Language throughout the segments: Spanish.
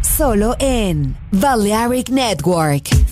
Solo en Balearic Network.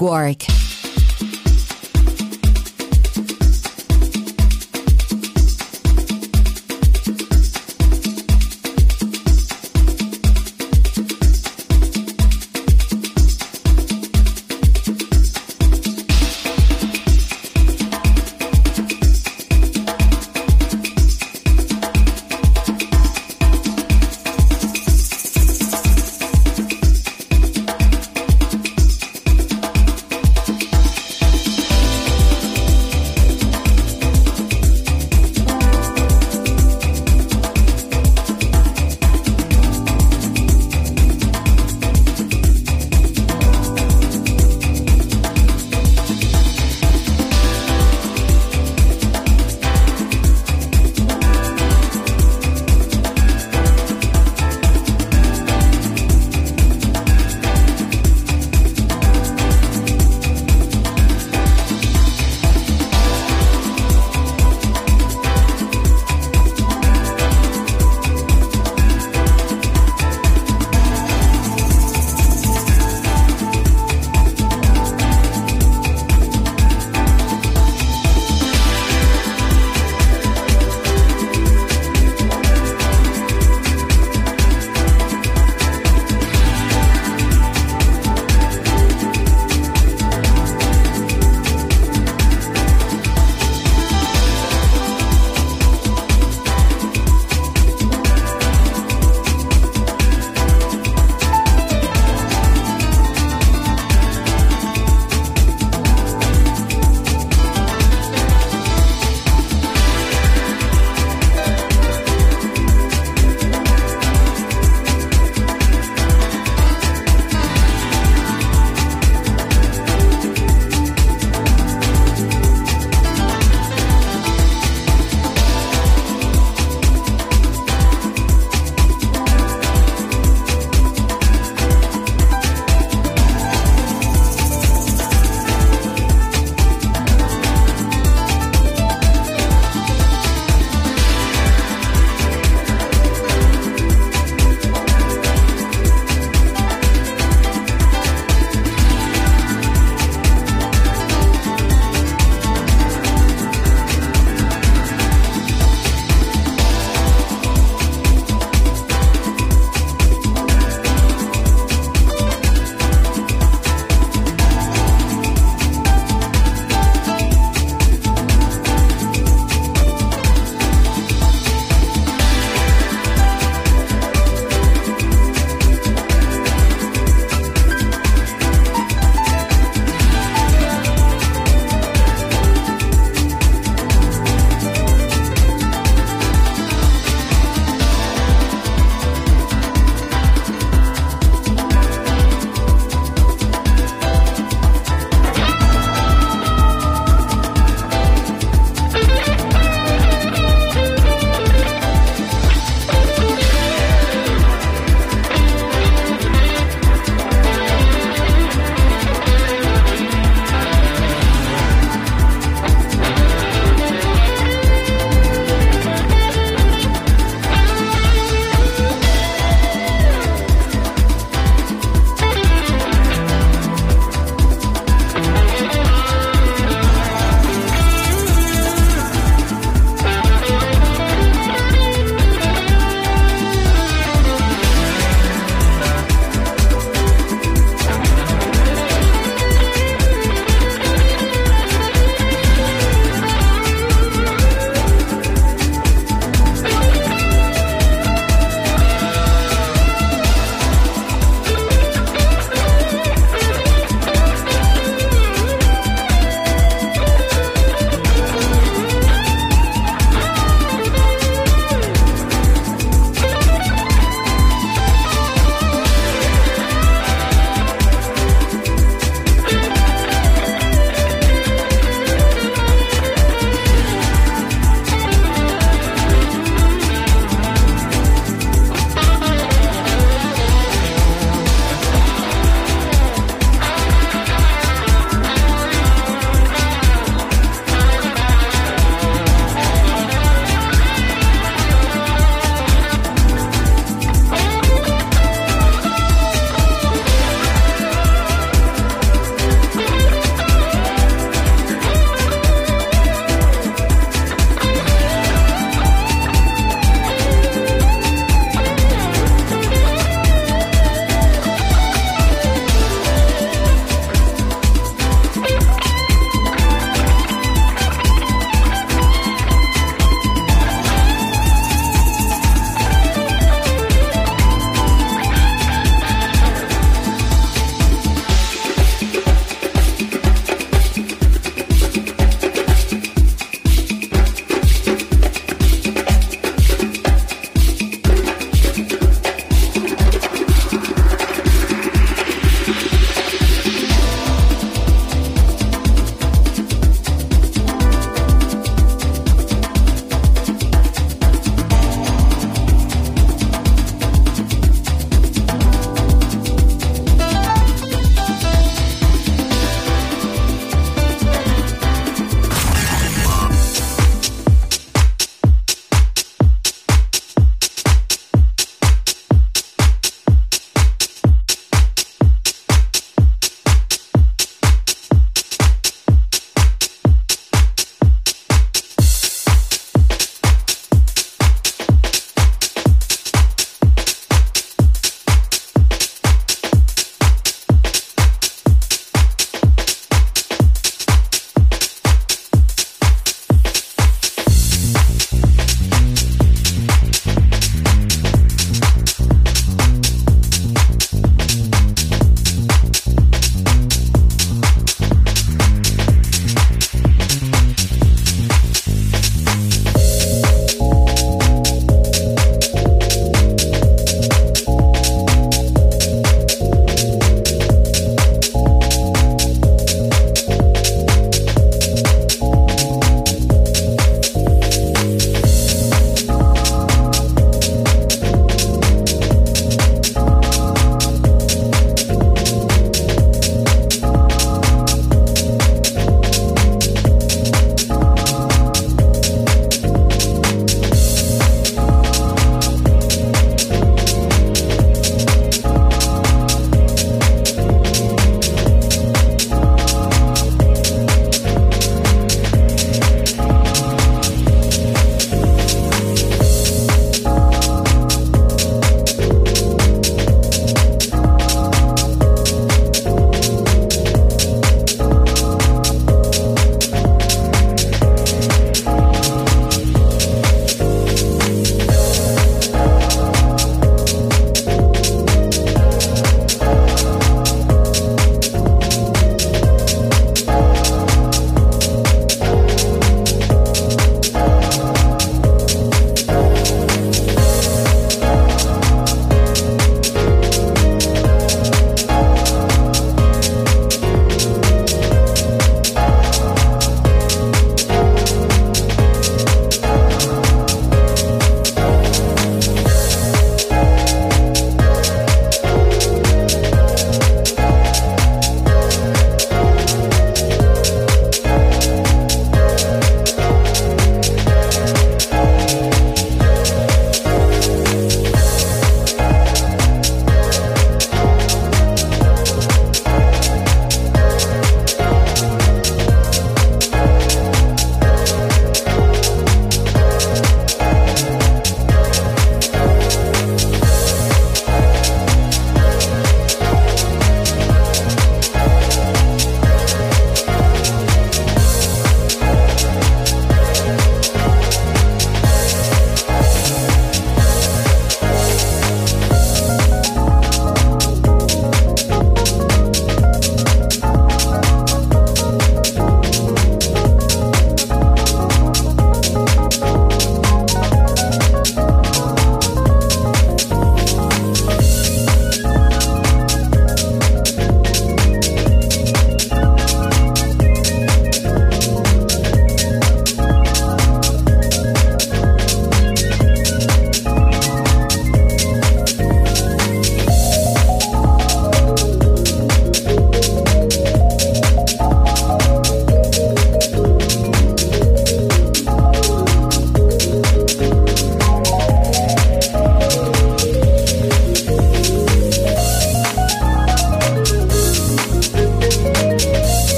Warwick.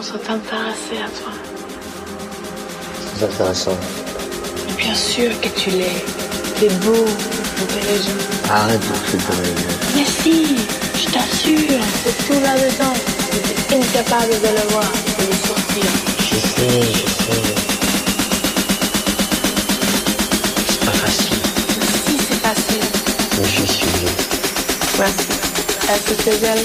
Tu commences à t'intéresser à toi. C'est intéressant. Bien sûr que tu l'es. T'es beau, intelligent. Arrête de foutre les Mais si, je t'assure, c'est tout là-dedans. Tu es incapable de le voir, de le sortir. Je sais, je sais. C'est pas facile. Si c'est facile. Mais je suis. Merci. Est-ce que c'est elle